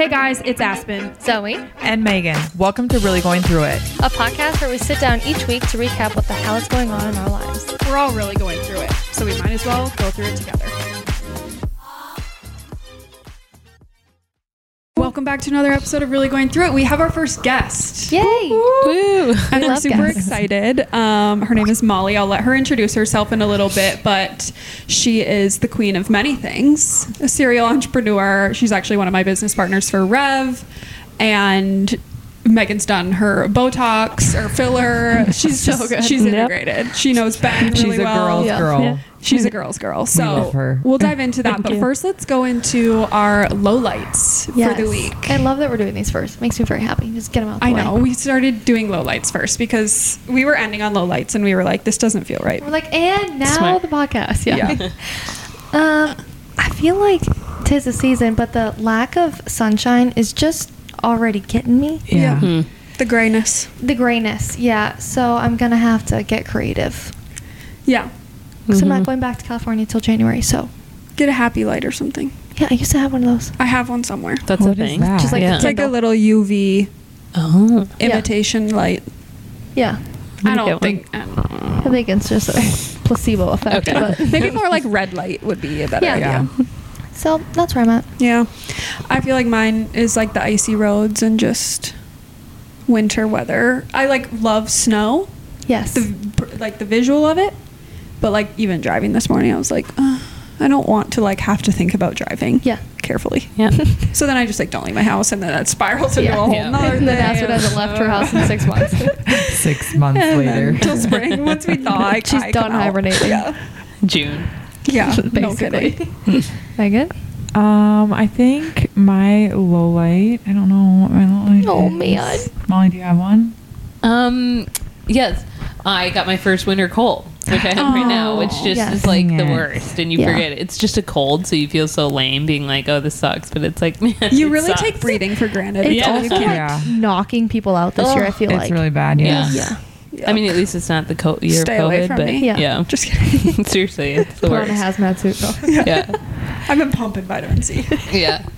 Hey guys, it's Aspen. Zoe, And Megan, welcome to Really Going Through It. a podcast where we sit down each week to recap what the hell is going on in our lives. We're all really going through it, so we might as well go through it together. Welcome back to another episode of Really Going Through It. We have our first guest. Yay! Woo! And We we're super guests. excited. Um, her name is Molly. I'll let her introduce herself in a little bit, but she is the queen of many things. A serial entrepreneur. She's actually one of my business partners for Rev, and Megan's done her Botox or filler. She's So just, good. She's Yep. integrated. She knows Ben really She's really a well. girl's Yeah. girl. Yeah. She's a girl's girl. So love her. we'll dive into that. But you. first, let's go into our lowlights Yes. for the week. I love that we're doing these first. Makes me very happy. Just get them out the I way. know. We started doing lowlights first because we were ending on lowlights and we were like, this doesn't feel right. We're like, and now Smart. the podcast. Yeah. Yeah. um, I feel like tis the season, but the lack of sunshine is just already getting me. Yeah. The grayness. The grayness, yeah. So I'm gonna have to get creative. Yeah. So I'm not going back to California till January. So Get a happy light or something. yeah, I used to have one of those. I have one somewhere. That's What a thing. that? Just like Yeah. It's like a little UV Oh. Yeah. imitation light. Yeah. I don't think. I don't know. I think it's just a placebo effect. Okay. But Maybe more like red light would be a better Yeah. idea. Yeah. So that's where I'm at. Yeah. I feel like mine is like the icy roads and just winter weather. I like love snow, Yes. the like the visual of it, but like even driving this morning, I was like, uh, I don't want to like have to think about driving. Yeah. Carefully. Yeah. So then I just like don't leave my house, and then that spirals into Yeah. a whole Yeah. nother and then thing. Aspen hasn't left her house in six months. Six months And later. then till spring, once we thaw, I, She's I done come out. hibernating. Yeah. June. Yeah. no Basically. kidding. Megan? Um, I think my low light. I don't know what my low light Oh, is. man. Molly, do you have one? Um, yes, I got my first winter cold, which I have right now, which just yes. is like Dang the it. worst, and you Yeah. forget it. It's just a cold, so you feel so lame, being like, "Oh, this sucks," but it's like, man, You it really sucks. take breathing for granted. It's Yeah. also like Yeah. knocking people out this year, I feel it's like. It's really bad. Yeah. Yeah. yeah. I mean, at least it's not the co- year Stay of away COVID, from but me. Yeah. yeah, Just kidding. seriously, it's the Put on a hazmat suit though. yeah, I've been pumping vitamin C. yeah.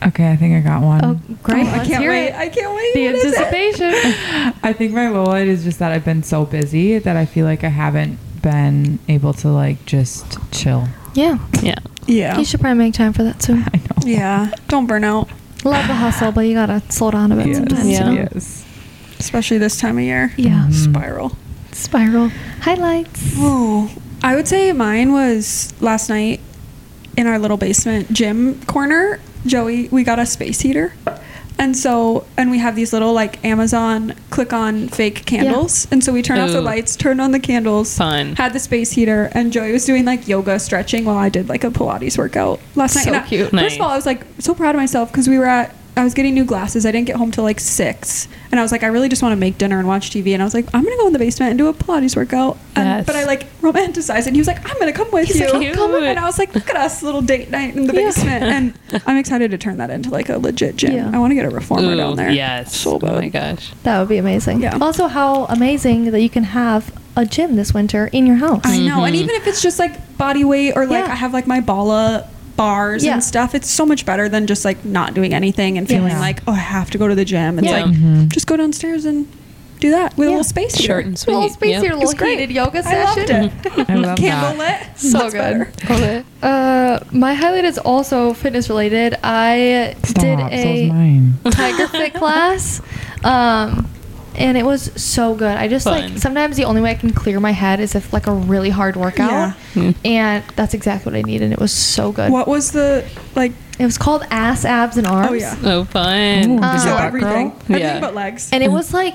Okay, I think I got one. Oh, great. I can't wait. it. I can't wait. The What is anticipation. I think my low light is just that I've been so busy that I feel like I haven't been able to like just chill. yeah. Yeah. Yeah. You should probably make time for that soon. I know. Yeah. Don't burn out, Love the hustle, but you gotta slow down a bit Yes. sometimes. Yeah. You know? Yes. Especially this time of year. Yeah. Mhm. Spiral. Spiral. Highlights. Oh, I would say mine was last night in our little basement gym corner. Joey, we got a space heater. And so, and we have these little like Amazon click on fake candles. And so we turned off the lights, turned on the candles, Fun. had the space heater, and Joey was doing like yoga stretching while I did like a Pilates workout last night. So And I- cute. First of all, I was like so proud of myself because we were at, I was getting new glasses. I didn't get home till like six. And I was like, I really just want to make dinner and watch TV. And I was like, I'm going to go in the basement and do a Pilates workout. And, Yes. But I like romanticized it. And he was like, I'm going to come with He's you. like, "I'll come." And I was like, look at us, little date night in the Yeah. basement. And I'm excited to turn that into like a legit gym. Yeah. I want to get a reformer Ooh, down there. Yes. So oh my gosh. That would be amazing. Yeah. Also, how amazing that you can have a gym this winter in your house. I know. And Mhm. even if it's just like body weight or like Yeah. I have like my Bala bars Yeah. and stuff, it's so much better than just like not doing anything and feeling Yeah. like, oh, I have to go to the gym. It's Yeah. like, Mhm. just go downstairs and do that with a little space heater. Short and sweet. little space Yep. here, little It's great. heated yoga I session. loved it. I love Candle that. lit. So Much good. better. Love it. Uh, my highlight is also fitness related. I Stop. did a mine. Tiger Fit class. Um, and it was so good. I just Fun. like sometimes the only way I can clear my head is if like a really hard workout. Yeah. Hmm. And that's exactly what I needed. It was so good. What was the like? It was called ass, abs, and arms. Oh yeah. Oh, fun. Ooh, um, is So everything, girl? everything Yeah. but legs. And it was like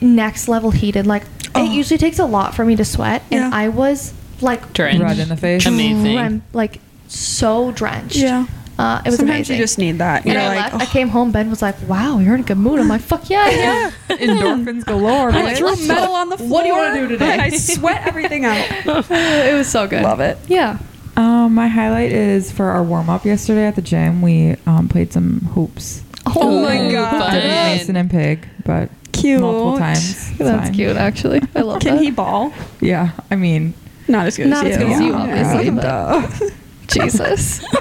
next level heated. Like Oh. it usually takes a lot for me to sweat, and Yeah. I was like Drenched. Red in the face. Amazing. dren- like so drenched. yeah. Uh, it was Sometimes amazing. you just need that. You're I like, left. I oh. came home. Ben was like, "Wow, you're in a good mood." I'm like, "Fuck yeah, yeah." Endorphins galore. I bitch. threw let's metal on the floor. What do you wanna do today? And I sweat everything out. it was so good. Love it. Yeah. Um, my highlight is for our warm up yesterday at the gym. We um, played some hoops. Oh my God. fun. Did it Mason and Pig, but Cute. multiple times. It's That's fine. cute, actually. I love Can that. he ball? Yeah, I mean, Not as good Not as as you. good as you, Yeah. obviously, Yeah. But- Duh. Jesus.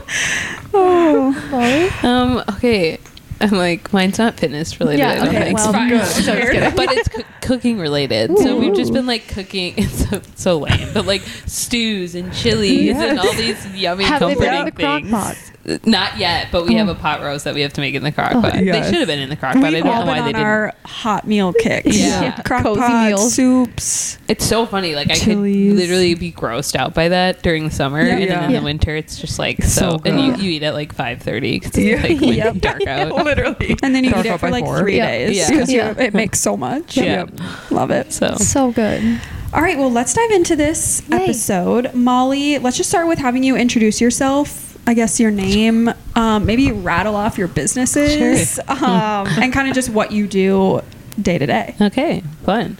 Oh. Molly? Um, okay. I'm like, mine's not fitness related. Yeah, I don't okay, think. well, Fine. good. So just but it's coo- cooking related. So we've just been like cooking. It's so, so lame, but like stews and chilies and all these yummy, Have they been comforting in the crock things. Pot? Not yet, but we have a oh. pot roast that we have to make in the crock oh, pot. yes. They should have been in the crock pot. I We've don't all know been why they on didn't. our hot meal kicks. Yeah. Crock Cozy pot, meals. soups. It's so funny. Like I Chilies. could literally be grossed out by that during the summer, Yeah. and then in Yeah. the winter, it's just like So so. and you, you eat at like five thirty because Yeah. it's like when Yep. dark out. Literally. And then you Dark eat it for like four. three Yeah. days Yeah. because Yeah. it makes so much. Yeah. Love it. So So good. All right, well, let's dive into this Yay. episode. Molly, let's just start with having you introduce yourself. I guess your name, um, maybe rattle off your businesses, um, and kind of just what you do day to day. Okay, fun.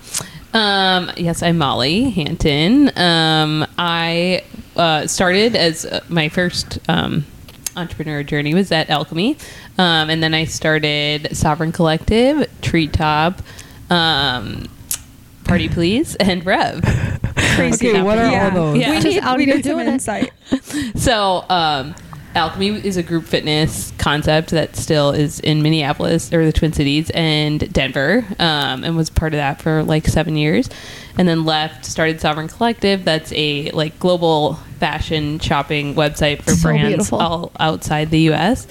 Um, yes, I'm Molly Hanten. Um, I uh, started as uh, my first um, entrepreneur journey was at Alchemy, um, and then I started Sovereign Collective, Treetop, um, Party Please, and Rev. Crazy. Okay, what are Yeah. all those? Yeah. We Just need, out we here need some insight. So, um, Alchemy is a group fitness concept that still is in Minneapolis or the Twin Cities and Denver, um, and was part of that for like seven years, and then left, started Sovereign Collective. That's a like global fashion shopping website for So brands beautiful. all outside the U.S.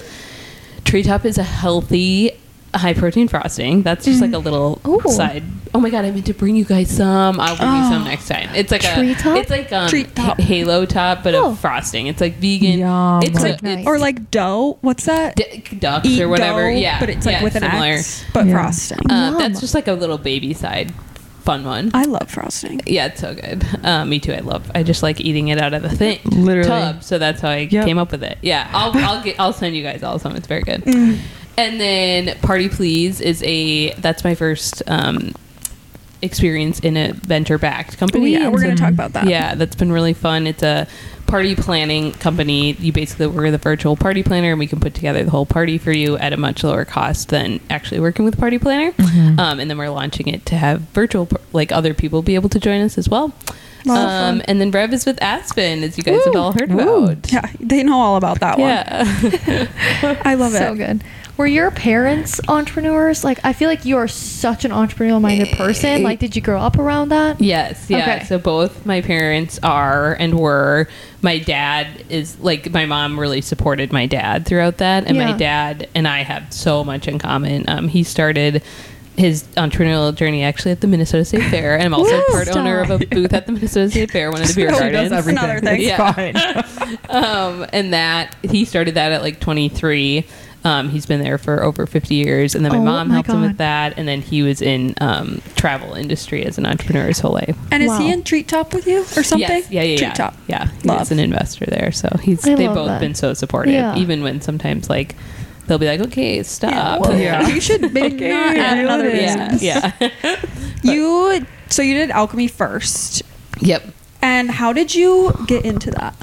Treetop is a healthy, high protein frosting. That's just like a little Ooh. side. Oh my god, I meant to bring you guys some. I'll bring you some next time. It's like Treetop? a, it's like um, Treetop. ha- Halo top, but Oh. of frosting. It's like vegan. Yum. It's Like a, nice. it's Or like dough. What's that? d- ducks Eat or whatever. dough, yeah, but it's like yeah, with an similar. X, but Yeah. frosting. Uh, Yum. that's just like a little baby side, fun one. I love frosting. yeah, it's so good. Uh, me too. I love. I just like eating it out of the thing, Literally. tub. So that's how I Yep. came up with it. Yeah, I'll I'll get I'll send you guys all some. It's very good. And then Party Please is a that's my first um, experience in a venture backed company. yeah, we're gonna talk about that. Yeah, that's been really fun. It's a party planning company. You basically we're the virtual party planner, and we can put together the whole party for you at a much lower cost than actually working with a party planner. Mm-hmm. Um, and then we're launching it to have virtual, like other people, be able to join us as well. Um, and then Rev is with Aspen, as you guys have all heard Woo. about. Yeah, they know all about that one. Yeah. I love so it. So good. Were your parents entrepreneurs? Like, I feel like you are such an entrepreneurial-minded person. Like, did you grow up around that? Yes, yeah. Okay. So both my parents are and were. My dad is like my mom really supported my dad throughout that, and Yeah. my dad and I have so much in common. Um, he started his entrepreneurial journey actually at the Minnesota State Fair, and I'm also part owner of a booth at the Minnesota State Fair, one of the beer She gardens. does everything. Another thing. Yeah. fine. um, and that he started that at like 23. Um, he's been there for over 50 years, and then my Oh mom my helped him with that, and then he was in um, travel industry as an entrepreneur his whole life. And is he in Treat Top with you or something? Yes. Yeah, yeah, yeah. Treat Top. Yeah, Love. he's an investor there, so he's I they've both that. been so supportive. Yeah. Even when sometimes like they'll be like, "Okay, stop." Well, Yeah. You should maybe Okay, not add reel another it business. yeah, yeah. You so you did alchemy first, yep. and how did you get into that?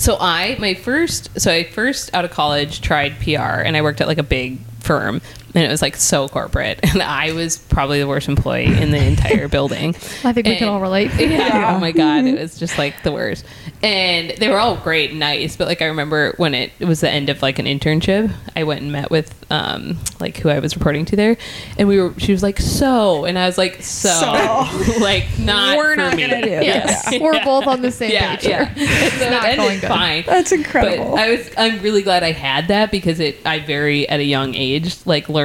So I my first so I first out of college tried PR and I worked at like a big firm and it was like so corporate and I was probably the worst employee in the entire building. I think we can all relate. Yeah, Oh my god, it was just like the worst. And they were all great, and nice, but like I remember when it, it was the end of like an internship, I went and met with um like who I was reporting to there, and we were she was like so, and I was like so, So. like not We're not me. gonna do Yeah. this. We're both on the same Yeah, page yeah. here. And so not it going good. fine. That's incredible. But I was I'm really glad I had that because it I very at a young age like learned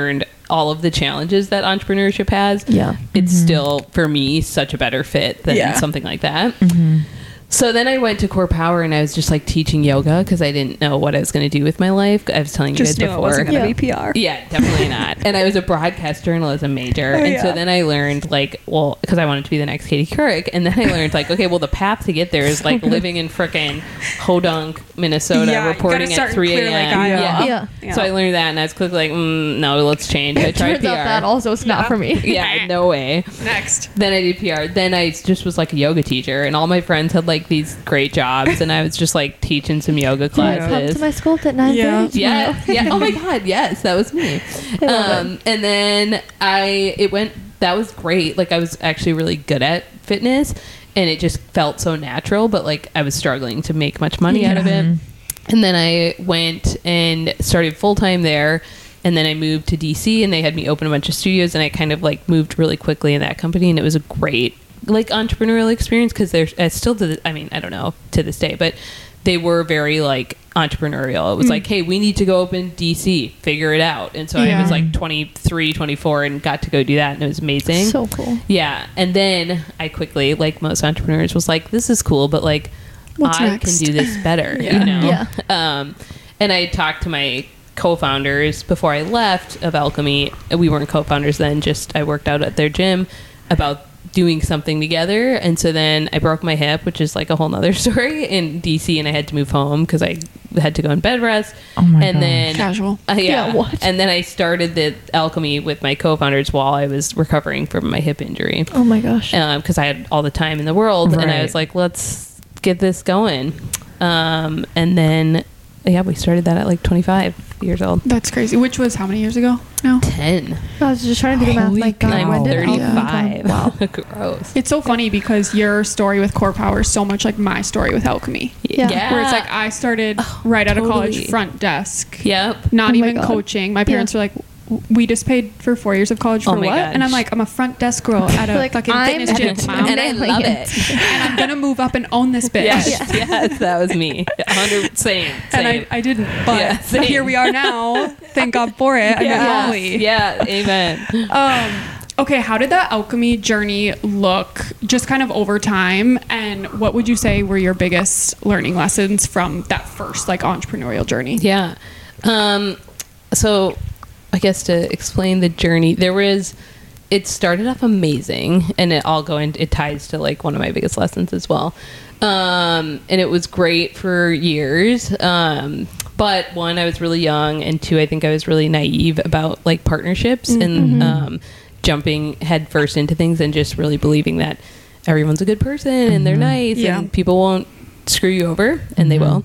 all of the challenges that entrepreneurship has. Yeah. It's mm-hmm. still for me such a better fit than Yeah. something like that. Mm-hmm. So then I went to Core Power and I was just like teaching yoga because I didn't know what I was going to do with my life. I was telling you Just guys knew it before. wasn't going to Yeah. be PR. Yeah, definitely not. And I was a broadcast journalism major. Oh, and so then I learned, like, well, because I wanted to be the next Katie Couric. And then I learned, like, okay, well, the path to get there is like living in frickin' Hodunk, Minnesota, Yeah, reporting at 3 Clear Lake, a.m. Iowa. Yeah. Yeah. So I learned that and I was quickly like, mm, no, let's change. I tried turns PR. out that also is not for me. yeah, no way. Next. Then I did PR. Then I just was like a yoga teacher, and all my friends had like these great jobs, and I was just like teaching some yoga Come classes. to my school at 9 Yeah. Yeah, yeah. Oh my god, yes, that was me. I love Um, and then I it went. That was great. Like I was actually really good at fitness, and it just felt so natural. But like I was struggling to make much money out of it. and then I went and started full time there. And then I moved to DC and they had me open a bunch of studios and I kind of like moved really quickly in that company and it was a great like entrepreneurial experience because they're uh, still to the, I mean, I don't know to this day, but they were very like entrepreneurial. It was like, hey, we need to go open DC, figure it out. And so I was like 23, 24 and got to go do that and it was amazing. So cool. Yeah, and then I quickly, like most entrepreneurs, was like, "This is cool, but like, What's I next?" can do this better." Yeah. You know. Yeah. Um, and I talked to my co-founders before I left of Alchemy. We weren't co-founders then; just I worked out at their gym about doing something together. And so then I broke my hip, which is like a whole nother story in DC, and I had to move home because I had to go in bed rest. Oh my and gosh. then Casual. uh, yeah. Yeah, what? And then I started the alchemy with my co-founders while I was recovering from my hip injury Oh my gosh. because I had all the time in the world, and I was like, let's get this going. Um, and then, yeah, we started that at like 25 years old. That's crazy. Which was how many years ago No, 10. I was just trying to do the math. Holy Like, God. I'm when did Alchemy 35. Wow. Gross. It's so funny because your story with Core Power is so much like my story with Alchemy. Yeah. Where it's like I started oh, right out of college front desk. Yep. Not Oh even God. coaching. My parents Yeah. were like, we just paid for four years of college for Oh what? gosh. And I'm like, I'm a front desk girl at a Like, fucking I'm fitness gym, mom. and I love it. and I'm gonna move up and own this bitch. Yes, yes, that was me. 100 same. And I. I didn't, but, Yeah, here we are now. Thank God for it. I met yeah. Molly. yeah, amen. Um, okay, how did that alchemy journey look just kind of over time? And what would you say were your biggest learning lessons from that first like entrepreneurial journey? Yeah. Um, so I guess to explain the journey, there was it started off amazing and it all going it ties to like one of my biggest lessons as well. Um, and it was great for years. Um, but one, I was really young, and two, I think I was really naive about like partnerships and um, jumping headfirst into things and just really believing that everyone's a good person and they're nice Yeah. and people won't screw you over, and they will.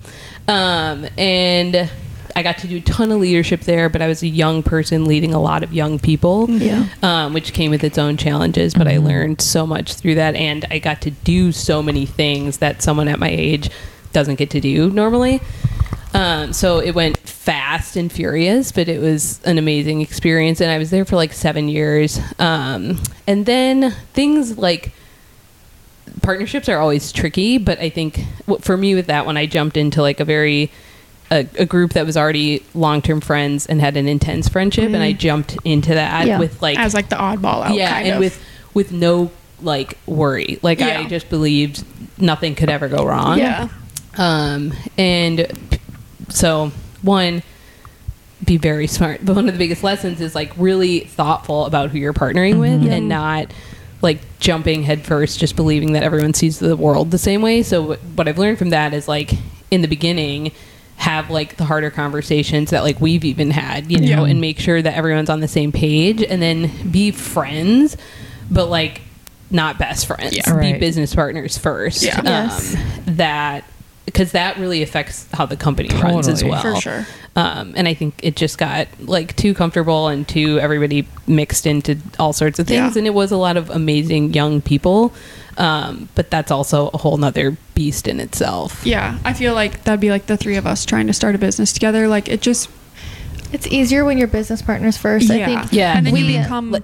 Um, and I got to do a ton of leadership there, but I was a young person leading a lot of young people, Yeah. um, which came with its own challenges. But I learned so much through that, and I got to do so many things that someone at my age doesn't get to do normally. Um, so it went fast and furious, but it was an amazing experience, and I was there for like seven years. Um, and then things like partnerships are always tricky, but I think for me with that one, I jumped into like a very a, a group that was already long term friends and had an intense friendship, and I jumped into that Yeah. with like As like the oddball out, yeah, and of. with with no like worry, like Yeah. I just believed nothing could ever go wrong. yeah. Um, and so one, be very smart. But one of the biggest lessons is like really thoughtful about who you're partnering with and not like jumping headfirst, just believing that everyone sees the world the same way. So what I've learned from that is like in the beginning, have like the harder conversations that like we've even had, you know, Yeah. and make sure that everyone's on the same page and then be friends, but like not best friends. Yeah. right. Be business partners first. Yeah. Yes. Um, that because that really affects how the company runs as well. For sure. Um, and I think it just got like too comfortable and too everybody mixed into all sorts of things. Yeah. And it was a lot of amazing young people. Um, but that's also a whole nother beast in itself. Yeah. I feel like that'd be like the three of us trying to start a business together. Like it just It's easier when you're business partners first. yeah. I think. Yeah. And then you We- become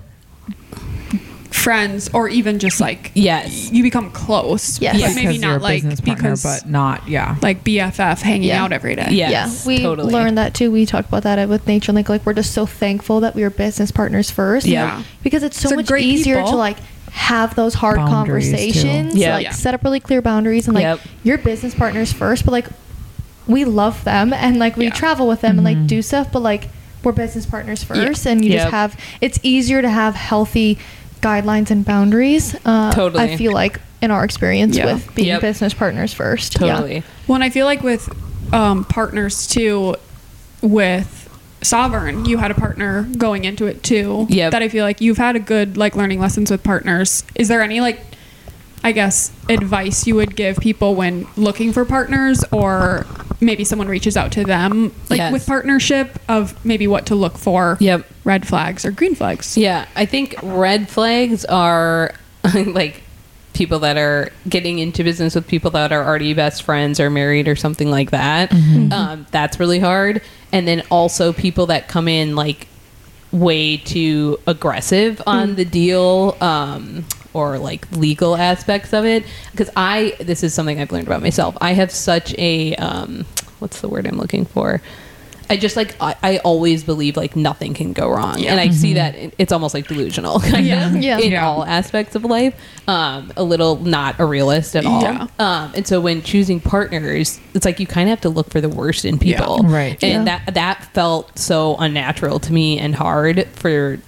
friends or even just like Yes. you become close. Yes. But Yes, maybe because not like business partner, because but not yeah. like BFF hanging Yeah. out every day. Yeah. yeah, Yes, we totally. learned that too. We talked about that with Nature Link. Like we're just so thankful that we were business partners first. Yeah. because it's so They're much great easier people. to like have those hard Boundaries, too. conversations. Yeah. like Yeah. set up really clear boundaries and like Yep. your business partners first. But like we love them and like we Yeah. travel with them and like do stuff. But like we're business partners first, and you Yep. just have. It's easier to have healthy guidelines and boundaries. Uh, Totally. I feel like in our experience Yeah. with being Yep. business partners first. Yeah. Totally. Well, and I feel like with um, partners too, with Sovereign, you had a partner going into it too. Yeah. That I feel like you've had a good like learning lessons with partners. Is there any like, I guess, advice you would give people when looking for partners, or maybe someone reaches out to them like Yes. with partnership of maybe what to look for? Yep. Red flags or green flags. Yeah, I think red flags are like people that are getting into business with people that are already best friends or married or something like that. Mm-hmm. Um, that's really hard. And then also people that come in like way too aggressive on Mm. the deal um, or like legal aspects of it because i this is something i've learned about myself i have such a um, what's the word i'm looking for I just like I, I always believe like nothing can go wrong, and I see that it- it's almost like delusional, kind Yeah. of, Yeah. in Yeah. all aspects of life. Um, a little not a realist at all. Yeah. Um, and so when choosing partners, it's like you kind of have to look for the worst in Yeah. people, Right. And Yeah. that that felt so unnatural to me and hard for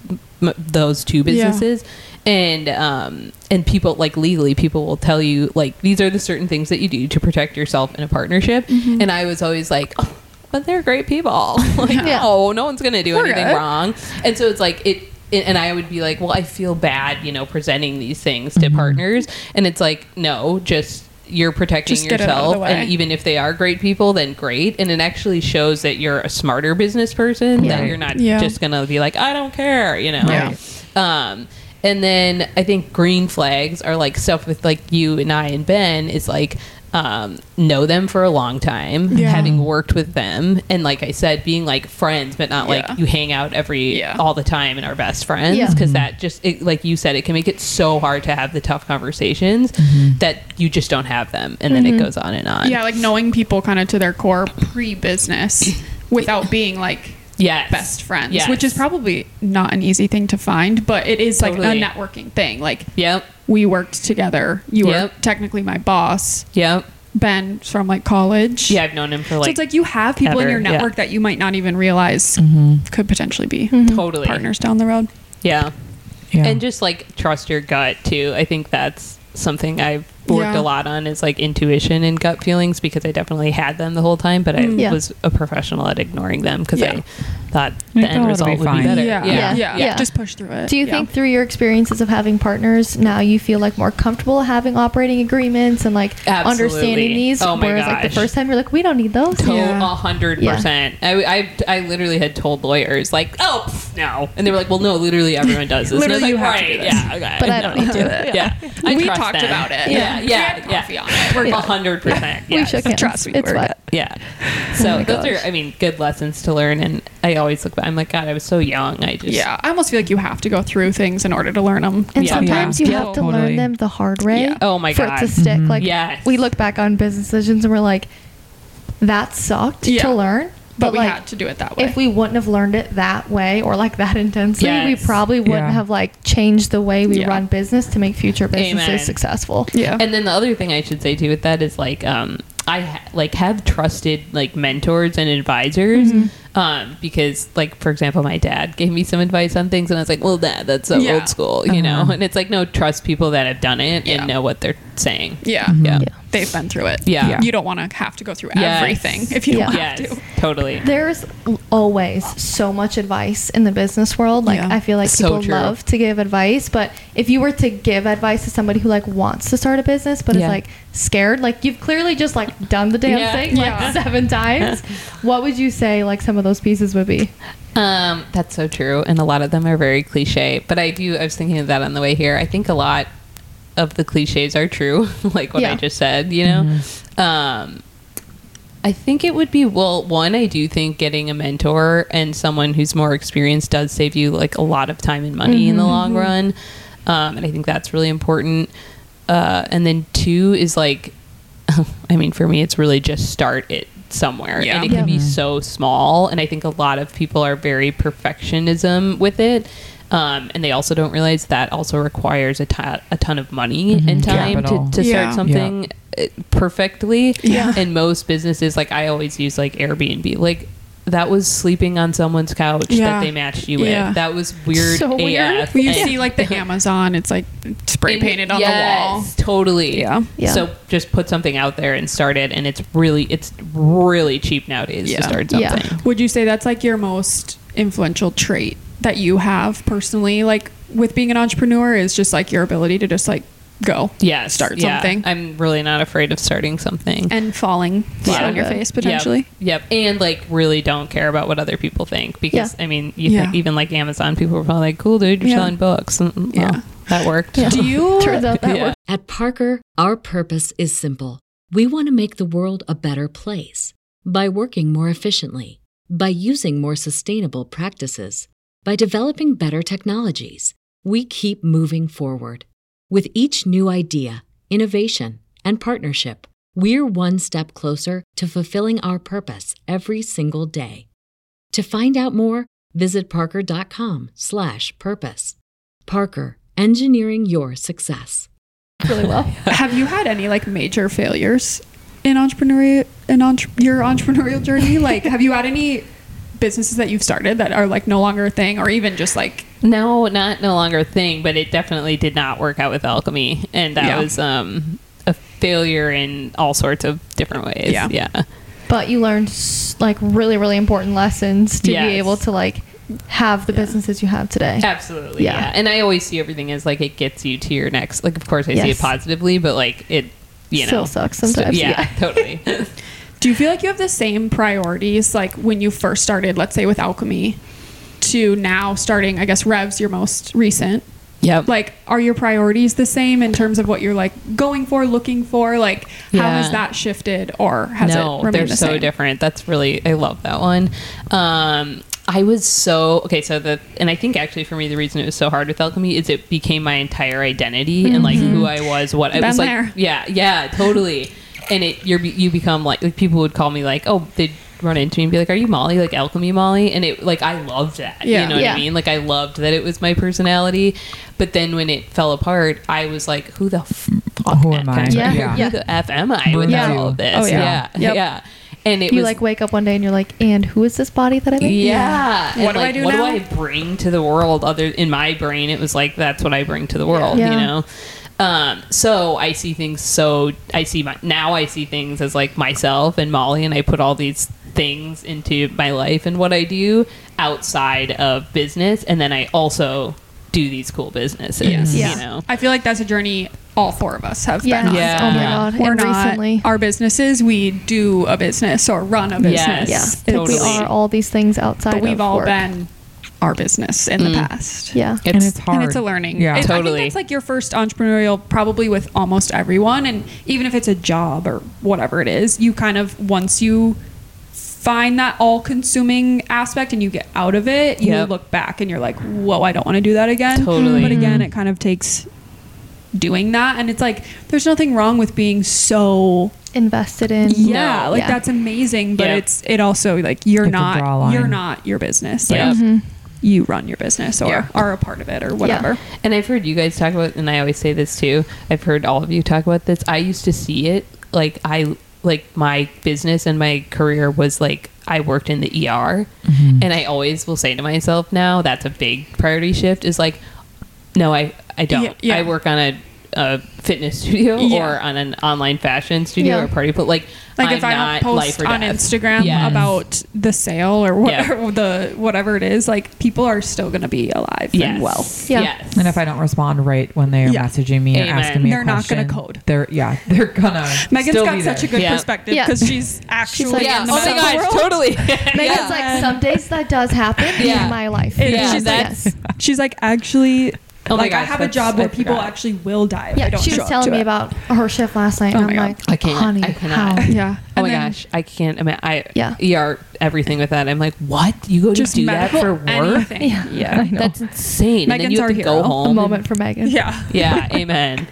m- those two businesses. And um, and people like legally, people will tell you like these are the certain things that you do to protect yourself in a partnership. Mm-hmm. And I was always like, oh, but they're great people. like, Yeah. no, no one's gonna do We're anything good. wrong. And so it's like it. And I would be like, well, I feel bad, you know, presenting these things to partners. And it's like, no, just you're protecting Just get it out of yourself. And even if they are great people, then great. And it actually shows that you're a smarter business person. Yeah. That you're not Yeah. just gonna be like, I don't care, you know. Yeah. Um, and then I think green flags are like stuff with like you and I and Ben is like um, know them for a long time, Yeah. having worked with them, and like I said, being like friends, but not Yeah. like you hang out every Yeah. all the time and are best friends Yeah. because mm-hmm. that just it, like you said, it can make it so hard to have the tough conversations mm-hmm. that you just don't have them, and then it mm-hmm. goes on and on. Yeah, like knowing people kind of to their core pre-business without being like Yes. best friends, Yes. which is probably not an easy thing to find, but it is like a networking thing. Like Yep. we worked together. You were technically my boss. Yep. Ben from like college. Yeah, I've known him for like so it's like you have people in ever, your yeah. network that you might not even realize mm-hmm. could potentially be mm-hmm. totally partners down the road. Yeah. Yeah. and just like trust your gut too i think that's something i've worked Yeah. a lot on is like intuition and gut feelings because i definitely had them the whole time but i mm. Yeah. was a professional at ignoring them because Yeah. i thought the thought end it'll result be would fine. be better Yeah. Yeah. Yeah. Yeah. Just push through it. Do you Yeah. think through your experiences of having partners now you feel like more comfortable having operating agreements and like Absolutely. understanding these? Oh my whereas like the first time you're like, we don't need those. A hundred percent. I, I I literally had told lawyers like, oh pff, no, and they were like, well, no, literally everyone does this. And I was Literally like, you have to right, do this. yeah, okay, But I don't need to. Yeah, I we talked them. about it. Yeah, We yeah, had yeah. on it. We're A good. hundred percent. We Yes. shook hands. Trust me, it's we're fine. good. Yeah. Oh so Oh those gosh. are, I mean, good lessons to learn. And I always look back. I'm like, God, I was so young. I just, Yeah, I almost feel like you have to go through things in order to learn them. And Yeah. sometimes Yeah. you have to Totally. learn them the hard way. Yeah. Oh my God. for it to stick. Mm-hmm. Like Yes. we look back on business decisions and we're like, that sucked Yeah. to learn. But, we like, had to do it that way. if we wouldn't have learned it that way or like that intensely, we probably wouldn't Yeah. have like changed the way we Yeah. run business to make future businesses Amen. successful. yeah, And then the other thing I should say too with that is like, um, I ha- like have trusted like mentors and advisors, Mm-hmm. um, because like for example, my dad gave me some advice on things, and I was like, well, dad, that's so Yeah. old school, you know. Uh-huh. And it's like, no, trust people that have done it Yeah. and know what they're saying. yeah, Yeah. Yeah. They've been through it. Yeah. Yeah. you don't want to have to go through Yes. everything if you don't Yeah. have Yes, to. totally. There's always so much advice in the business world. Like Yeah. I feel like people true. love to give advice, but if you were to give advice to somebody who like wants to start a business but Yeah. is like scared, like you've clearly just like done the damn Yeah. thing like Yeah. seven times, what would you say like some of those pieces would be? Um, that's so true, and a lot of them are very cliche. But I do. I was thinking of that on the way here. I think a lot of the cliches are true, like what I just said. You know, um, I think it would be well. One, I do think getting a mentor and someone who's more experienced does save you like a lot of time and money in the long run, um, and I think that's really important. Uh, and then two is like, I mean, for me, it's really just start it somewhere, Yeah. and it can Yeah. be so small. And I think a lot of people are very perfectionism with it. Um, and they also don't realize that also requires a ton- a ton of money and time to, Capital. to Yeah. start something uh perfectly. Yeah. And most businesses, like I always use like Airbnb, like that was sleeping on someone's couch Yeah. that they matched you Yeah. with. That was weird. So weird. AF. Well, you And- see like the Amazon, it's like spray and- painted on yes, the wall. Totally. Yeah. Yeah. So just put something out there and start it, and it's really it's really cheap nowadays Yeah. to start something. the wall. Would you say that's like your most influential trait that you have personally, like with being an entrepreneur, is just like your ability to just like go, Yeah, start yeah. something, I'm really not afraid of starting something. and falling flat So on your good. face potentially. Yep. yep. And like really don't care about what other people think because Yeah. I mean, you Yeah. think even like Amazon, people are probably like, "Cool, dude, you're Yeah. selling books." Mm, mm, Yeah. that worked. Do you Turns out that Yeah. worked. At Parker, our purpose is simple. We want to make the world a better place by working more efficiently, by using more sustainable practices, by developing better technologies. We keep moving forward. With each new idea, innovation, and partnership, we're one step closer to fulfilling our purpose every single day. To find out more, visit parker.com/purpose. Parker, engineering your success. really well. have you had any like major failures in entrepreneurial in entre- your entrepreneurial journey? Like, have you had any businesses that you've started that are like no longer a thing, or even just like No, not no longer a thing, but it definitely did not work out with alchemy, and that Yeah. was um, a failure in all sorts of different ways. Yeah. yeah. But you learned like really, really important lessons to Yes. be able to like have the businesses you have today. Absolutely, Yeah. yeah. And I always see everything as like it gets you to your next. Like, of course, I see it positively, but like it, you Still sucks st- sometimes, yeah, yeah. totally. Do you feel like you have the same priorities like when you first started, let's say with alchemy, to now starting, I guess Revs, your most recent? yep. Like, are your priorities the same in terms of what you're like going for, looking for? Like, how has that shifted or has no, it remained they're the so same? different. That's really I love that one. Um, I was so okay. So the and I think actually for me the reason it was so hard with alchemy is it became my entire identity and like who I was, what I Been was like. Yeah, yeah, totally. And it you're you become like like people would call me like oh they'd run into me and be like are you Molly like alchemy Molly and it like I loved that Yeah. you know what Yeah. I mean like I loved that it was my personality but then when it fell apart I was like who the fuck Who am I? Yeah. Yeah. who the f am I with Yeah. all of this Oh, yeah. yeah Yep. yeah and it you was like wake up one day and you're like, and who is this body that I made? yeah. And, What do I do What now? do I bring to the world? Other in my brain, it was like that's what I bring to the world. Yeah. You know. Um, so I see things so I see my now I see things as like myself and Molly and I put all these things into my life and what I do outside of business and then I also do these cool businesses. Yes. Yeah. You know. I feel like that's a journey all four of us have Yes. been on. Yeah. Oh my Yeah. god. We're and not recently. our businesses. We do a business or run a business. Yes. yeah. Yeah, Like we are all these things outside but we've all work. been our business in the mm. past. Yeah. and it's hard. And it's a learning. Yeah. It- I Totally. think that's like your first entrepreneurial, probably with almost everyone. And even if it's a job or whatever it is, you kind of, once you find that all consuming aspect and you get out of it, you Yep. look back and you're like, whoa, I don't want to do that again. Totally. But again, mm. it kind of takes doing that. And it's like, there's nothing wrong with being so Invested in. yeah, No. like Yeah. that's amazing, but Yeah. it's it also like you're You have draw not line. you're not your business. Like Yeah. You run your business or Yeah. are a part of it or whatever. And I've heard you guys talk about, and I always say this too. I've heard all of you talk about this. I used to see it like I like my business and my career was like I worked in the ER, Mm-hmm. and I always will say to myself now that's a big priority shift. Is like, no, I I don't. Yeah, yeah. I work on a, a fitness studio Yeah. or on an online fashion studio Yeah. or party, but like Like I'm if I don't post on death. Instagram Yes. about the sale or what, Yeah. the whatever it is, like people are still going to be alive yes. and well. Yeah. Yes. And if I don't respond right when they're Yeah. messaging me Amen. or asking me They're a not gonna question, code. They're yeah, they're gonna. Megan's still got be such a good Yeah. perspective Yeah. because she's actually like, yeah. in Oh my medical gosh, world. totally. Megan's like, some days that does happen Yeah. in my life. It- Yeah, she's that's- like, she's like actually. Oh my like I have a job where I people forgot. actually will die. If I Yeah, don't she was telling me it. about her shift last night, Oh and I'm God. like, I can't. honey, I cannot. how? Yeah. Oh And my then gosh, I can't. I mean, I Yeah. ER everything with that. I'm like, what? You go Just to do that medical for work? anything. Yeah. Yeah. That's insane. and then Megan's you have our to go hero. home. A moment for Megan. Yeah. yeah. Amen.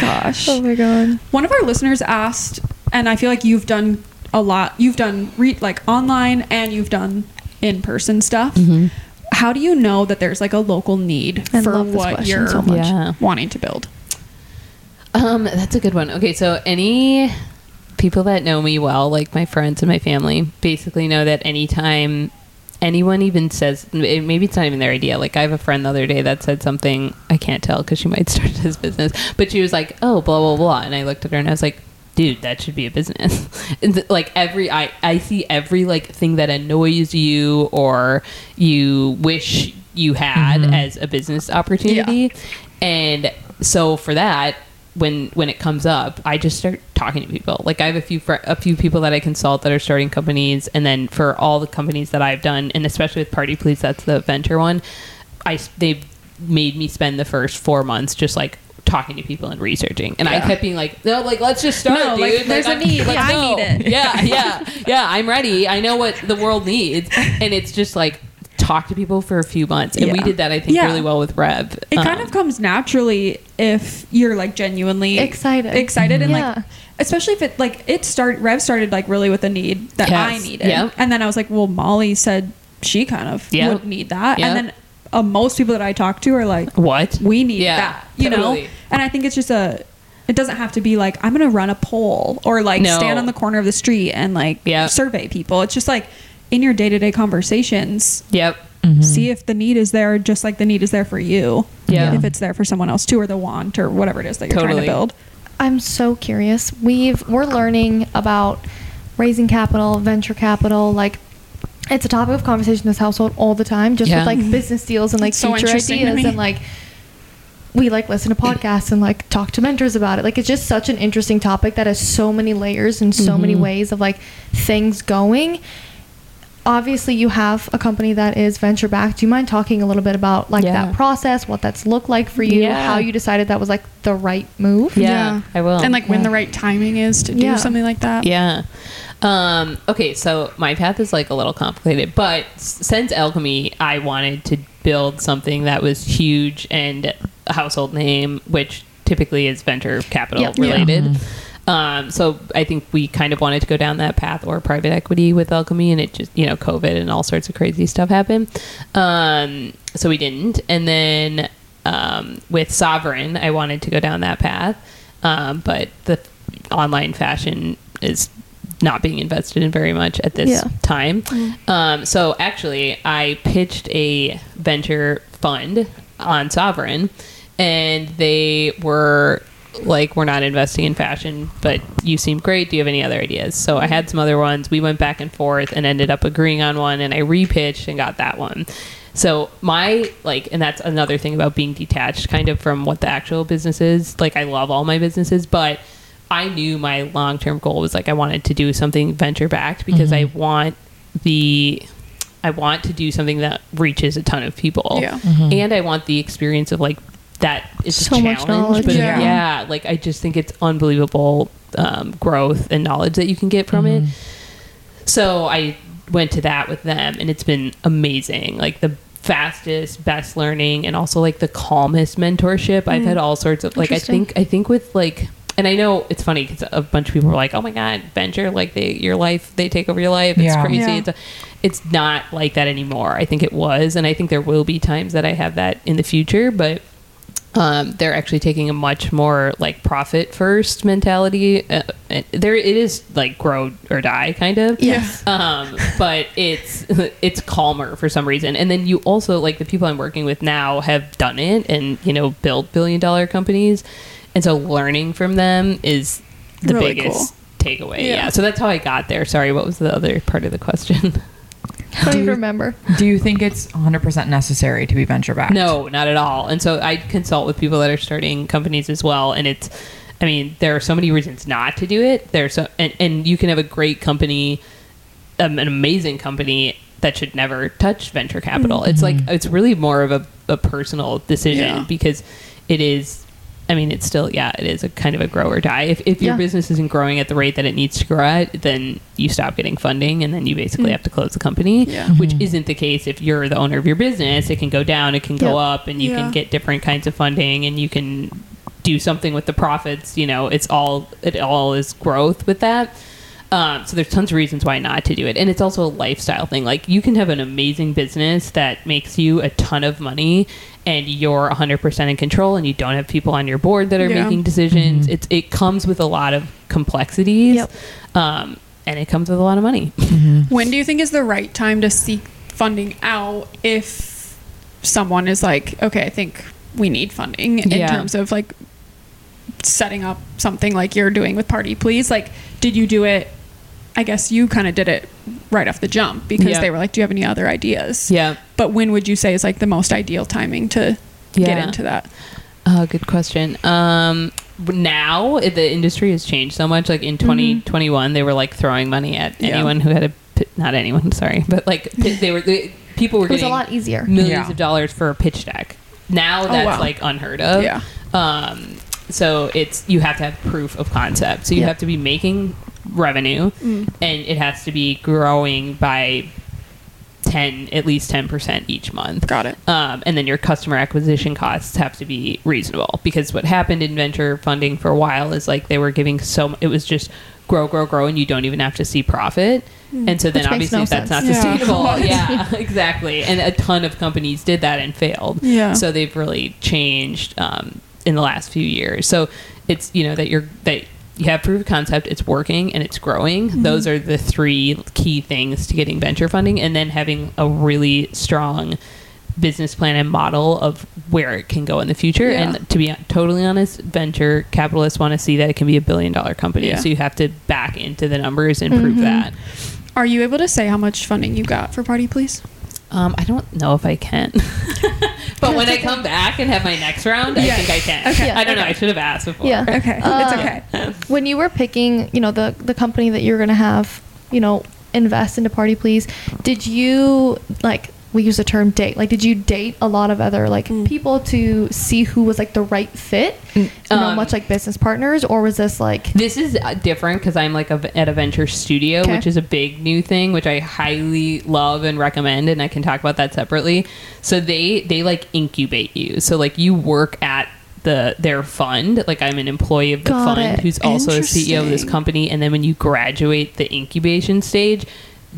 Gosh. Oh my god. One of our listeners asked, and I feel like you've done a lot. You've done re- like online and you've done in person stuff. Mm-hmm. How do you know that there's like a local need I for what you're so much. Yeah. wanting to build? Um, that's a good one. Okay, so any people that know me well, like my friends and my family, basically know that anytime anyone even says maybe it's not even their idea. Like I have a friend the other day that said something I can't tell because she might start his business, but she was like, "Oh, blah blah blah," and I looked at her and I was like. Dude, that should be a business. Like every, I, I see every like thing that annoys you or you wish you had mm-hmm. as a business opportunity. And so for that, when when it comes up, I just start talking to people. Like I have a few fr- a few people that I consult that are starting companies, and then for all the companies that I've done, and especially with Party Please, that's the venture one. I they made me spend the first four months just like talking to people and researching. And I kept being like, no, like let's just start, No, like, dude. there's a I'm- need. let's Yeah, I need it. Yeah, yeah, yeah. I'm ready. I know what the world needs, and it's just like talk to people for a few months, and we did that I think Yeah. really well with Rev. It kind Um, of comes naturally if you're like genuinely Excited. excited, and Yeah. like, especially if it like it start Rev started like really with a need that I needed, Yep. and then I was like, well, Molly said she kind of Yep. would need that, Yep. and then uh, most people that I talk to are like, what we need Yeah, that, you know, and I think it's just a. It doesn't have to be like I'm gonna run a poll or like No. stand on the corner of the street and like Yeah. survey people. It's just like in your day to day conversations, Yep. see if the need is there just like the need is there for you Yeah. if it's there for someone else too or the want or whatever it is that you're trying to build I'm so curious. We've we're learning about raising capital, venture capital, like it's a topic of conversation in this household all the time, just Yeah. with like business deals and like It's so future interesting ideas and like we like listen to podcasts and like talk to mentors about it. Like it's just such an interesting topic that has so many layers and so many mm-hmm. ways of like things going. Obviously, you have a company that is venture backed. Do you mind talking a little bit about like Yeah. that process, what that's looked like for you, Yeah. how you decided that was like the right move? Yeah, I will. and like when the right timing is to do Yeah. something like that Yeah. Um, okay, so my path is like a little complicated, but since Alchemy, I wanted to build something that was huge and a household name, which typically is venture capital Yep. Yeah. related. Um, so I think we kind of wanted to go down that path or private equity with Alchemy, and it just you know COVID and all sorts of crazy stuff happened. Um, so we didn't, and then um, with Sovereign, I wanted to go down that path, um, but the online fashion is not being invested in very much at this Yeah. time. Um, so actually, I pitched a venture fund on Sovereign, and they were like, "We're not investing in fashion, but you seem great. Do you have any other ideas?" So I had some other ones. We went back and forth and ended up agreeing on one, and I repitched and got that one. So my like, and that's another thing about being detached, kind of from what the actual business is. Like, I love all my businesses, but I knew my long term goal was like I wanted to do something venture backed because I mm-hmm. want the I want to do something that reaches a ton of people. Yeah. Mm-hmm. And I want the experience of like that it's So a much challenge, knowledge. but Yeah. yeah. like I just think it's unbelievable um, growth and knowledge that you can get from it. Mm-hmm. So I went to that with them and it's been amazing. Like the fastest, best learning and also like the calmest mentorship. I've had all sorts of like I think I think with like and I know it's funny because a bunch of people were like, "Oh my god, venture! Like they, your life, they take over your life. It's Yeah. crazy." Yeah. It's, a, it's not like that anymore. I think it was, and I think there will be times that I have that in the future. But um, they're actually taking a much more like profit first mentality. Uh, there, it is like grow or die kind of. Yes. Um, but it's it's calmer for some reason. And then you also like the people I'm working with now have done it and you know built billion dollar companies, and so learning from them is the Really biggest takeaway. Yeah. Yeah. So that's how I got there. Sorry, what was the other part of the question? I don't even remember. Do you think it's 100% necessary to be venture backed? No, not at all. And so I consult with people that are starting companies as well. And it's, I mean, there are so many reasons not to do it. There's so, and, and you can have a great company, um, an amazing company that should never touch venture capital. It's like, it's really more of a, a personal decision Yeah. because it is, I mean, it's still, yeah, it is a kind of a grow or die. If, if your Yeah. business isn't growing at the rate that it needs to grow at, then you stop getting funding and then you basically mm. have to close the company, Yeah. which mm-hmm. isn't the case if you're the owner of your business. It can go down, it can go Yep. up, and you Yeah. can get different kinds of funding and you can do something with the profits. You know, it's all, it all is growth with that. Um, so there's tons of reasons why not to do it, and it's also a lifestyle thing. Like you can have an amazing business that makes you a ton of money, and you're 100% in control, and you don't have people on your board that are Yeah. making decisions. It's it comes with a lot of complexities, Yep. um, and it comes with a lot of money. when do you think is the right time to seek funding out if someone is like okay i think we need funding in Yeah. terms of like setting up something like you're doing with party please like did you do it i guess you kind of did it right off the jump because Yeah. they were like do you have any other ideas Yeah. but when would you say is like the most ideal timing to get into that Oh, good question. Um, now the industry has changed so much. Like in 2021, they were like throwing money at Yeah. anyone who had a not anyone, sorry, but like they were they, people were It was a getting lot easier. millions Yeah. of dollars for a pitch deck. now that's wow. like unheard of. Yeah. Um, so it's you have to have proof of concept. So you have to be making revenue, Mm. and it has to be growing by ten, at least ten percent each month. Got it. Um, and then your customer acquisition costs have to be reasonable because what happened in venture funding for a while is like they were giving so it was just grow, grow, grow, and you don't even have to see profit. And so then Which obviously no that's not. Yeah. sustainable. Yeah, exactly. And a ton of companies did that and failed. Yeah. So they've really changed um, in the last few years. So it's you know that you're that you have proof of concept, it's working and it's growing. Mm-hmm. Those are the three key things to getting venture funding, and then having a really strong business plan and model of where it can go in the future. Yeah. And to be totally honest, venture capitalists want to see that it can be a billion dollar company. Yeah. So you have to back into the numbers and prove mm-hmm. that. Are you able to say how much funding you got for Party Please? Um, I don't know if I can. but when I come back and have my next round, I think I can. Okay. I don't know. I should have asked before. Yeah. Okay, Uh, it's okay. when you were picking, you know, the the company that you're gonna have, you know, invest into Party Please, did you like we use the term date? Like, did you date a lot of other like Mm. people to see who was like the right fit? you know, um, much like business partners, or was this like This is uh, different because I'm like a, at a venture studio, Okay. which is a big new thing, which I highly love and recommend, and I can talk about that separately. So they they like incubate you. So like you work at the their fund. Like I'm an employee of the Got fund, it. who's also a CEO of this company, and then when you graduate the incubation stage,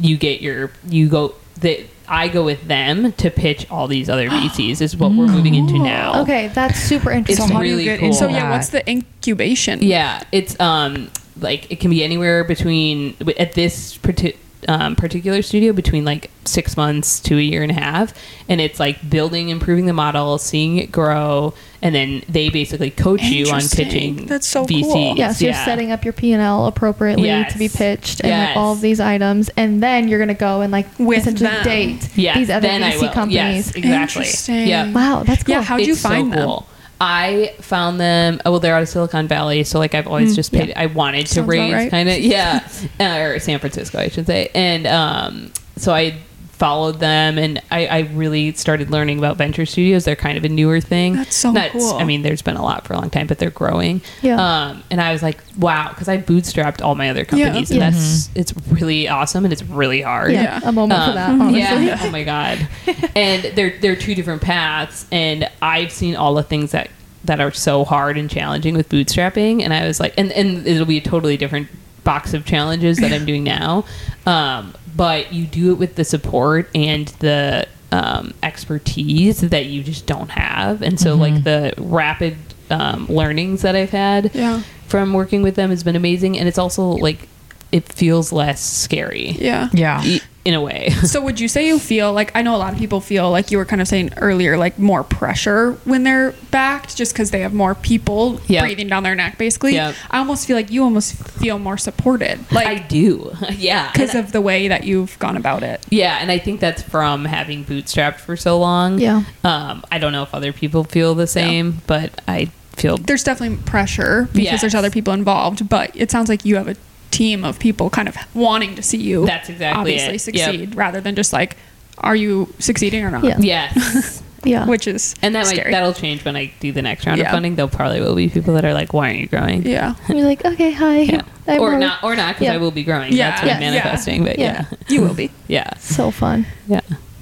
you get your you go the. I go with them to pitch all these other VCs. Is what we're moving into now. okay? That's super interesting. It's how do you really get cool. So yeah, what's the incubation? Yeah, it's um like it can be anywhere between at this parti- um, particular studio between like six months to a year and a half, and it's like building, improving the model, seeing it grow, and then they basically coach you on pitching. That's so VCs. cool. Yeah, so you're setting up your P and L appropriately to be pitched and like all of these items, and then you're gonna go and like With essentially them. date Yes, these other then I VC will. companies. Yes, exactly. Interesting. Yeah. Wow, that's cool. Yeah, how'd you find so them? Cool. I found them. Oh, well, they're out of Silicon Valley, so like I've always just paid. I wanted to Sounds raise right. kind of yeah, uh, or San Francisco, I should say, and um, so I followed them, and I, I really started learning about venture studios. They're kind of a newer thing. That's so cool. I mean, there's been a lot for a long time, but they're growing. Yeah. Um, and I was like, wow, because I bootstrapped all my other companies, and Yeah. that's it's really awesome, and it's really hard. yeah, Yeah. a moment for that. Um, Honestly. Yeah. Oh my god. and they're they're two different paths, and I've seen all the things that that are so hard and challenging with bootstrapping, and I was like, and and it'll be a totally different box of challenges that I'm doing now. Um, but you do it with the support and the um, expertise that you just don't have, and so like the rapid um, learnings that I've had Yeah. from working with them has been amazing, and it's also like it feels less scary Yeah. Yeah. I- in a way. So would you say you feel like I know a lot of people feel like you were kind of saying earlier like more pressure when they're backed just because they have more people Yeah. breathing down their neck basically. Yeah. I almost feel like you almost feel more supported Like I do, yeah, because of the way that you've gone about it. yeah, and I think that's from having bootstrapped for so long. Yeah. Um, I don't know if other people feel the same, but I feel There's definitely pressure because Yes. there's other people involved, but it sounds like you have a team of people kind of wanting to see you That's exactly obviously it. Yep. succeed rather than just like are you succeeding or not? Yeah. yes, yeah. Which is and that might scary. that'll change when I do the next round Yeah. of funding. there'll probably will be people that are like, "Why aren't you growing?" yeah. you're like, okay, hi. Yeah. I'm or not, or not, because Yeah. I will be growing. Yeah. That's what I'm Yes. manifesting. But Yeah. yeah, You will be. yeah, So fun. yeah.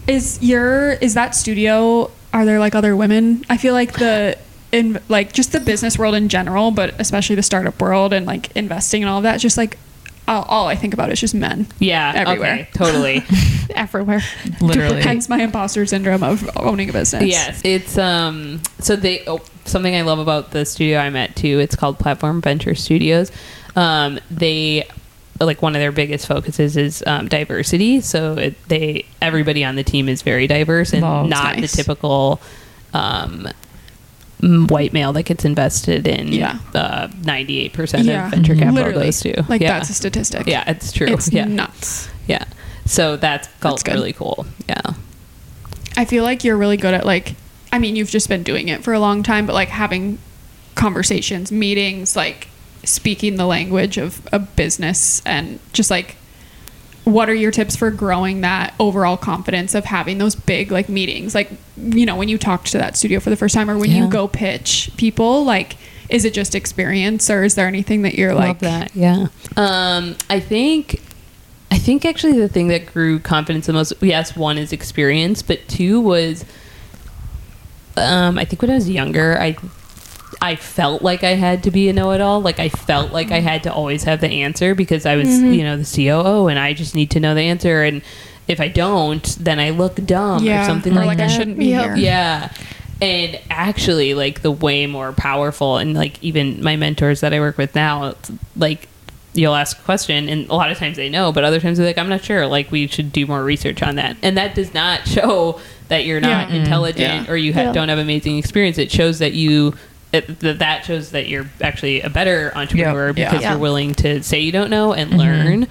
Is your is that studio? Are there like other women? I feel like the in like just the business world in general, but especially the startup world and like investing and all of that. Just like all, all I think about is just men. Yeah, Everywhere. Okay, totally. Everywhere. Literally. Hence my imposter syndrome of owning a business. Yes, it's um. So they oh, something I love about the studio I'm at too. It's called Platform Venture Studios. Um, they like one of their biggest focuses is um, diversity. So it, they everybody on the team is very diverse and Love. not Nice. the typical um, white male that gets invested in. Yeah. Uh, ninety eight percent Yeah. of venture capital Literally. goes to. Like yeah. that's a statistic. yeah, it's true. It's yeah, nuts. yeah. So that's felt That's really cool. Yeah. I feel like you're really good at like I mean, you've just been doing it for a long time, but like having conversations, meetings, like speaking the language of a business and just like what are your tips for growing that overall confidence of having those big like meetings? Like, you know, when you talk to that studio for the first time or when Yeah. you go pitch people, like, is it just experience or is there anything that you're Love like, that. Yeah. Um, I think, I think actually the thing that grew confidence the most, yes, one is experience, but two was, um, I think when I was younger, I, I felt like I had to be a know-it-all. Like I felt like I mm-hmm. had to always have the answer because I was, mm-hmm. you know, the COO, and I just need to know the answer. And if I don't, then I look dumb yeah, or something or like, like that. I shouldn't be Yep. here? Yeah. And actually, like the way more powerful, and like even my mentors that I work with now, it's like you'll ask a question, and a lot of times they know, but other times they're like, I'm not sure. Like we should do more research on that, and that does not show that you're not Yeah. intelligent Yeah. or you ha- Yeah. don't have amazing experience. It shows that you. It, that that shows that you're actually a better entrepreneur Yeah. because Yeah. you're willing to say you don't know and learn.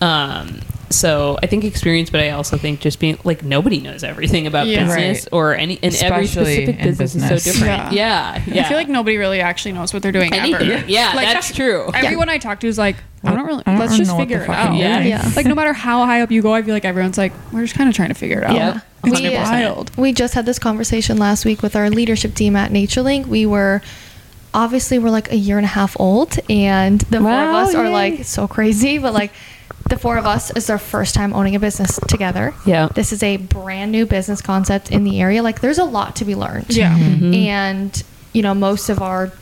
Um, so I think experience, but I also think just being like nobody knows everything about Yeah. business Right. or any, and every specific business, business. is so different. Yeah. Yeah, yeah. I feel like nobody really actually knows what they're doing Anything. ever. Yeah, that's true. Everyone I talk to is like, I don't really. I don't let's really just figure it out. Yeah. Yeah. Like no matter how high up you go, I feel like everyone's like, we're just kind of trying to figure it out. Yep. We, Wild. we just had this conversation last week with our leadership team at NatureLink. We were obviously we're like a year and a half old, and the four of Wow, us are like so crazy, but like the four of us is our first time owning a business together. Yeah. This is a brand new business concept in the area. Like there's a lot to be learned. Yeah. Mm-hmm. And you know, most of our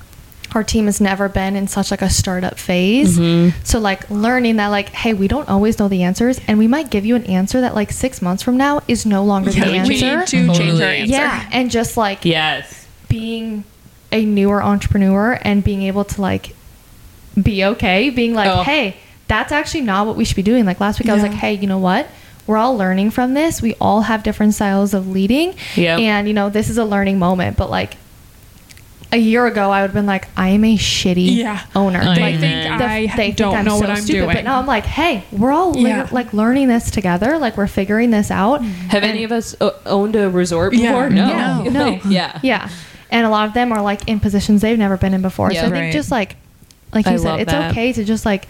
our team has never been in such like a startup phase. Mm-hmm. So like learning that like, hey, we don't always know the answers and we might give you an answer that like six months from now is no longer Yeah, the we need answer. to change our answer. Yeah. And just like Yes. being a newer entrepreneur and being able to like be okay, being like, Oh. hey, that's actually not what we should be doing. Like last week, I was like, hey, you know what? We're all learning from this. We all have different styles of leading. Yep. And, you know, this is a learning moment. But like a year ago, I would have been like, I am a shitty Yeah. owner. I like, think the- I they don't I'm know so what I'm stupid. doing. But now I'm like, hey, we're all li- Yeah. like learning this together. Like we're figuring this out. Have any of us o- owned a resort Yeah. before? No. Yeah. No. yeah. Yeah. And a lot of them are like in positions they've never been in before. Yeah. so I think just like, like you I said, it's that. okay to just like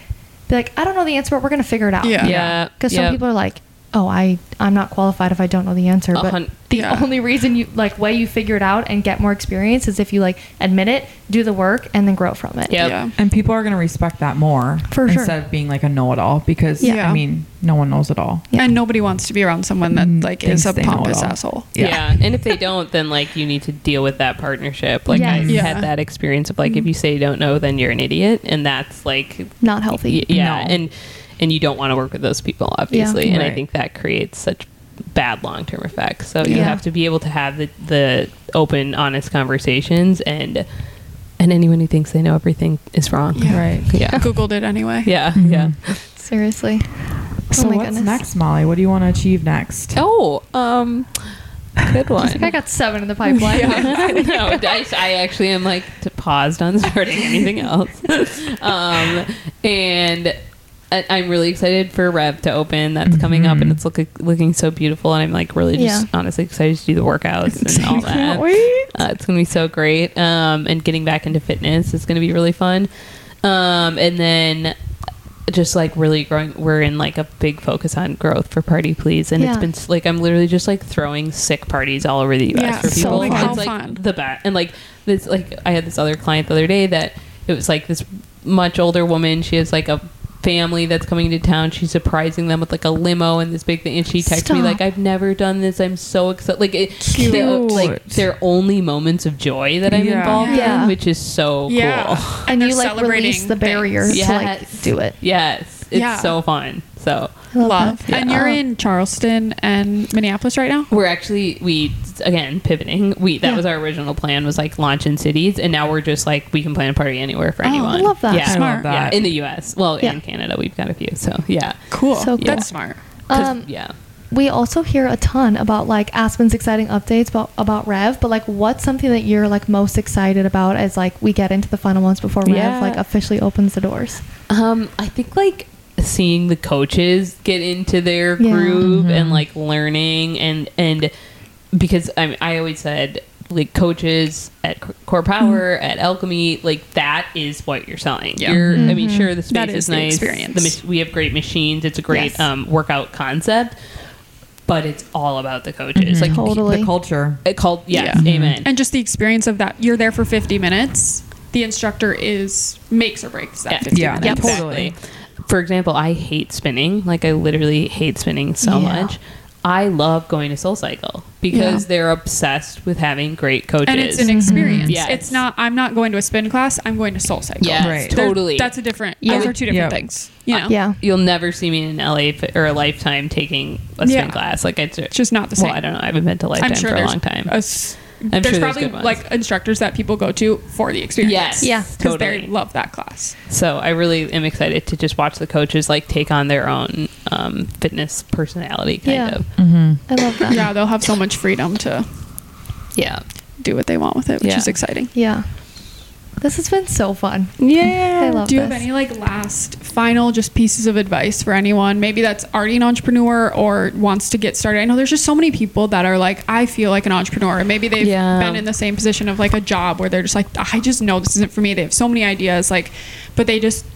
be like, I don't know the answer, but we're gonna figure it out. Yeah. Yeah. Because some people are like, oh, I I'm not qualified if I don't know the answer. But hun- the Yeah. only reason you like way you figure it out and get more experience is if you like admit it, do the work, and then grow from it. Yep. Yeah. And people are going to respect that more For sure. instead of being like a know-it-all because Yeah. I mean, no one knows it all. Yeah. And nobody wants to be around someone that Mm, like is a they know it pompous asshole. Yeah. Yeah. And if they don't, then like you need to deal with that partnership. Like Yes. I've Yeah. had that experience of like if you say you don't know, then you're an idiot, and that's like Not healthy. y- yeah, No. and and you don't want to work with those people, obviously. yeah, And I think that creates such bad long term effects. So you have to be able to have the the open, honest conversations, and and anyone who thinks they know everything is wrong. Yeah. Right. Yeah. Googled it anyway. Yeah. Mhm. Yeah. Seriously. So oh my what's goodness. next, Molly? What do you want to achieve next? Oh, um, good I one. think I got seven in the pipeline. no, I, I actually am like paused on starting anything else. um, and I, I'm really excited for Rev to open. That's coming up, and Mhm. it's looking looking so beautiful. And I'm like really just Yeah. honestly excited to do the workouts and all that. Can't wait. Uh, it's gonna be so great. Um, and getting back into fitness is gonna be really fun. Um, and then just like really growing, we're in like a big focus on growth for Party Please, and it's Yeah. been s- like I'm literally just like throwing sick parties all over the U.S. Yeah, for so people. fun. How it's like fun. the best, and like this like I had this other client the other day that it was like this much older woman. She has like a family that's coming to town. She's surprising them with like a limo and this big thing. And she texted me like, "I've never done this. I'm so excited!" Like, it, Cute. they're, like they're only moments of joy that I'm Yeah. involved Yeah. in, which is so Yeah. cool. and They're you like celebrating release the things. barriers to like do it. Yes, it's Yeah. so fun. So love Love. that. And you're in Charleston and Minneapolis right now? we're actually we again pivoting. We that Yeah. was our original plan was like launch in cities, and now we're just like we can plan a party anywhere for Oh, I anyone. love that. Yeah, I Smart. love yeah, that. in the U.S. Well, Yeah. in Canada we've got a few. So yeah, Cool. So cool. That's smart. 'Cause- Um, yeah. we also hear a ton about like Aspen's exciting updates about about Rev, but like what's something that you're like most excited about as like we get into the final months before Rev Yeah. like officially opens the doors? Um, I think like seeing the coaches get into their Yeah. groove Mhm. and like learning and and because I mean, I always said like coaches at Core Power, at Alchemy, like that is what you're selling. Yeah. You're, I mean, sure, the space That is, is the nice. experience. The mach- we have great machines. It's a great Yes. um, workout concept, but it's all about the coaches. Like Totally. The culture. it called, yes, Yeah. amen. and just the experience of that you're there for 50 minutes the instructor is makes or breaks that Yeah. 50 Yeah. minutes Yep. Exactly. For example, I hate spinning. Like I literally hate spinning so Yeah. much. I love going to Soul Cycle because Yeah. they're obsessed with having great coaches. and it's an mhm. experience Yes. it's not i'm not going to a spin class i'm going to soul cycle Yes, Right. Totally. that's a different Yeah. those are two different Yeah. things you know Yeah. You'll never see me in LA f- or a lifetime taking a spin Yeah. class. Like it's, it's just not the same well, I don't know. I haven't been to lifetime i'm sure for a long time. a s- I'm there's sure probably good ones. like instructors that people go to for the experience Yes. Yeah. because totally. they love that class So I really am excited to just watch the coaches like take on their own um, fitness personality kind Yeah. of. I love that. yeah they'll have so much freedom to Yeah. do what they want with it which Yeah. is exciting Yeah. This has been so fun. Yeah. I love Do you this. have any like last final just pieces of advice for anyone maybe that's already an entrepreneur or wants to get started? I know there's just so many people that are like I feel like an entrepreneur and maybe they've Yeah. been in the same position of like a job where they're just like I just know this isn't for me. They have so many ideas like but they just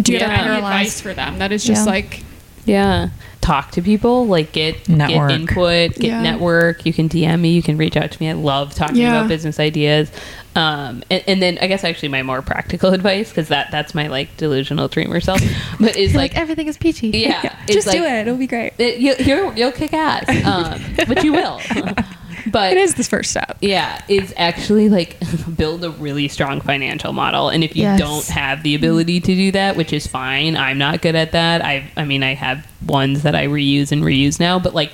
do you have Yeah. any advice for them that is just Yeah. like Yeah. Talk to people, like get Network. get input, get Yeah. network. You can DM me, you can reach out to me. I love talking Yeah. about business ideas. Um, and, and then I guess actually my more practical advice because that that's my like delusional dreamer self, but is like, like, everything is peachy. yeah, it's just do it. It'll be great. It, you, you'll, you'll kick ass, um, but you will. but It is the first step. yeah, is actually like build a really strong financial model. And if you Yes. don't have the ability to do that, which is fine, I'm not good at that. I I mean, I have ones that I reuse and reuse now, but like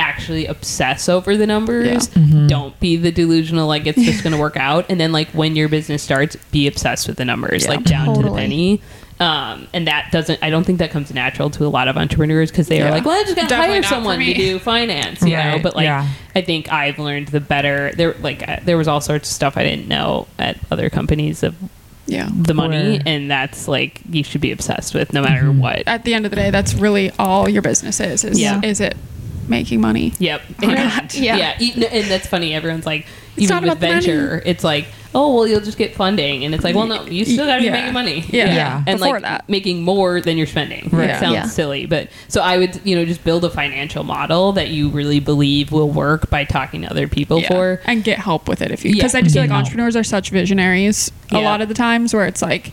actually obsess over the numbers. Don't be the delusional like it's just going to work out. And then like when your business starts, be obsessed with the numbers, Yeah. like down to the penny. Um, and that doesn't, I don't think that comes natural to a lot of entrepreneurs because they are like, well, I just got to hire someone to do finance, you know? But like, yeah. I think I've learned the better. There, like, uh, there was all sorts of stuff I didn't know at other companies of Yeah. the money, Where- and that's like you should be obsessed with no matter Mm-hmm. what. At the end of the day, that's really all your business is. Is, Yeah. is it making money? Yep. Or And, not. yeah. Yeah. e- And that's funny. Everyone's like, It's even not with about the money. venture, it's like, oh, well, you'll just get funding, and it's like, well, no, you still got to Yeah. be making money. Yeah. Yeah. And Before like that. making more than you're spending. Right. It sounds Yeah. silly, but so I would, you know, just build a financial model that you really believe will work by talking to other people Yeah. for. and get help with it if you Yeah, because I just feel like help. entrepreneurs are such visionaries a lot of the times where it's like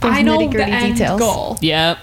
Those I know the nitty-gritty end details. goal. Yep.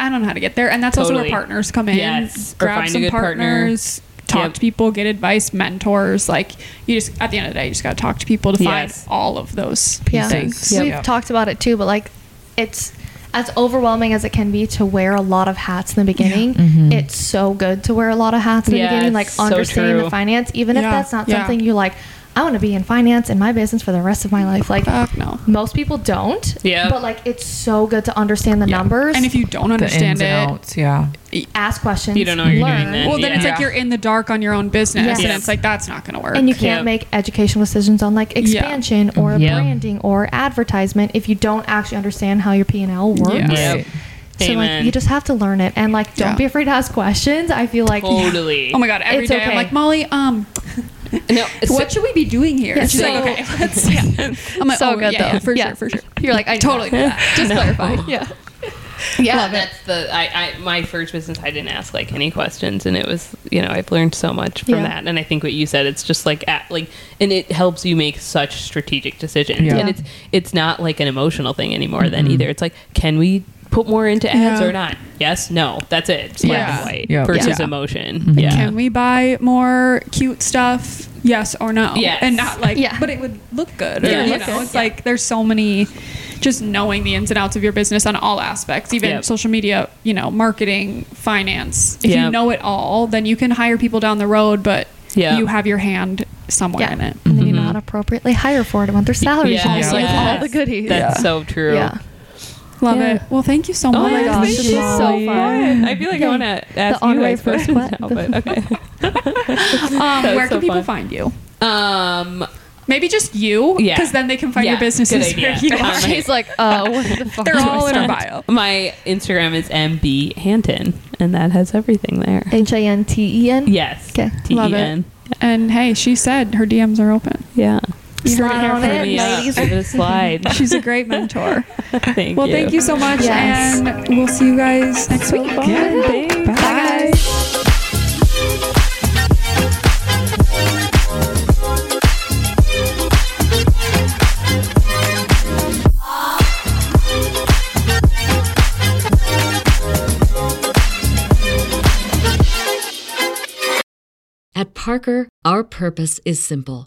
I don't know how to get there, and that's also where partners come in. Yes, or grab find a some good partner. partners, talk Yep. to people, get advice, mentors. Like you just at the end of the day, you just got to talk to people to find all of those Yeah. things. Yep. We've talked about it too, but like it's as overwhelming as it can be to wear a lot of hats in the beginning. Mm-hmm. It's so good to wear a lot of hats in the Yeah, beginning, like it's so understanding the finance, even if that's not yeah. something you like. I want to be in finance in my business for the rest of my life. Like Fuck no. most people don't. Yeah. But like it's so good to understand the Yeah. numbers and if you don't The understand ins and it, outs, yeah. ask questions, You don't know what you're learn, doing then. well, then it's like you're in the dark on your own business, Yes. and Yes. it's like that's not going to work. and you can't Yep. make educational decisions on like expansion or Yep. branding or advertisement if you don't actually understand how your P and L works. Yeah. Yep. So like you just have to learn it and like don't Yeah. be afraid to ask questions. I feel like Totally. oh my god, every It's day I'm okay. like Molly, um, No, so- what should we be doing here? Yeah, And she's like, okay, let's. Yeah. I'm like, So oh, good, yeah, yeah, though. for Yeah. sure, for sure. You're like I Totally do that. Just clarify. Yeah. yeah, Love it. that's the I, I my first business. I didn't ask like any questions, and it was you know I've learned so much from Yeah. that. And I think what you said, it's just like at, like, and it helps you make such strategic decisions. Yeah. And it's it's not like an emotional thing anymore. Then either it's like, can we put more into ads Yeah. or not? Yes, no. That's it. It's black Yeah. and white Yeah. versus Yeah. emotion. Mm-hmm. Yeah. Can we buy more cute stuff? Yes or no? Yes. And not like, Yeah. but it would look good. Yeah. You know, good. it's like there's so many, just knowing the ins and outs of your business on all aspects, even Yep. social media, you know, marketing, finance. If you know it all, then you can hire people down the road, but Yep. you have your hand somewhere Yeah. in it. And then you know how to appropriately hire for it when their salaries Yeah. also like Yes. all the goodies. That's so true. yeah. Love Yeah. it. Well, thank you so Oh much. my gosh, thank this you. is so fun. I feel like Yay. I want to ask The you honorary guys first questions now, but okay. Um, where was can so people fun. find you? Um, Maybe just you, Yeah. because then they can find Yeah, your businesses good idea. where you are. She's like, uh, what the fuck? They're all in our bio. My Instagram is MB Hanten, and that has everything there. H A N T E N. Yes. Okay, T love E it. And hey, she said her DMs are open. Yeah. You heard it Slide here on first. in, Yeah, ladies. give it a slide. She's a great mentor. thank Well, you. thank you so much, Yes. and we'll see you guys next week. Yeah. Thanks. Bye. guys. At Parker, our purpose is simple.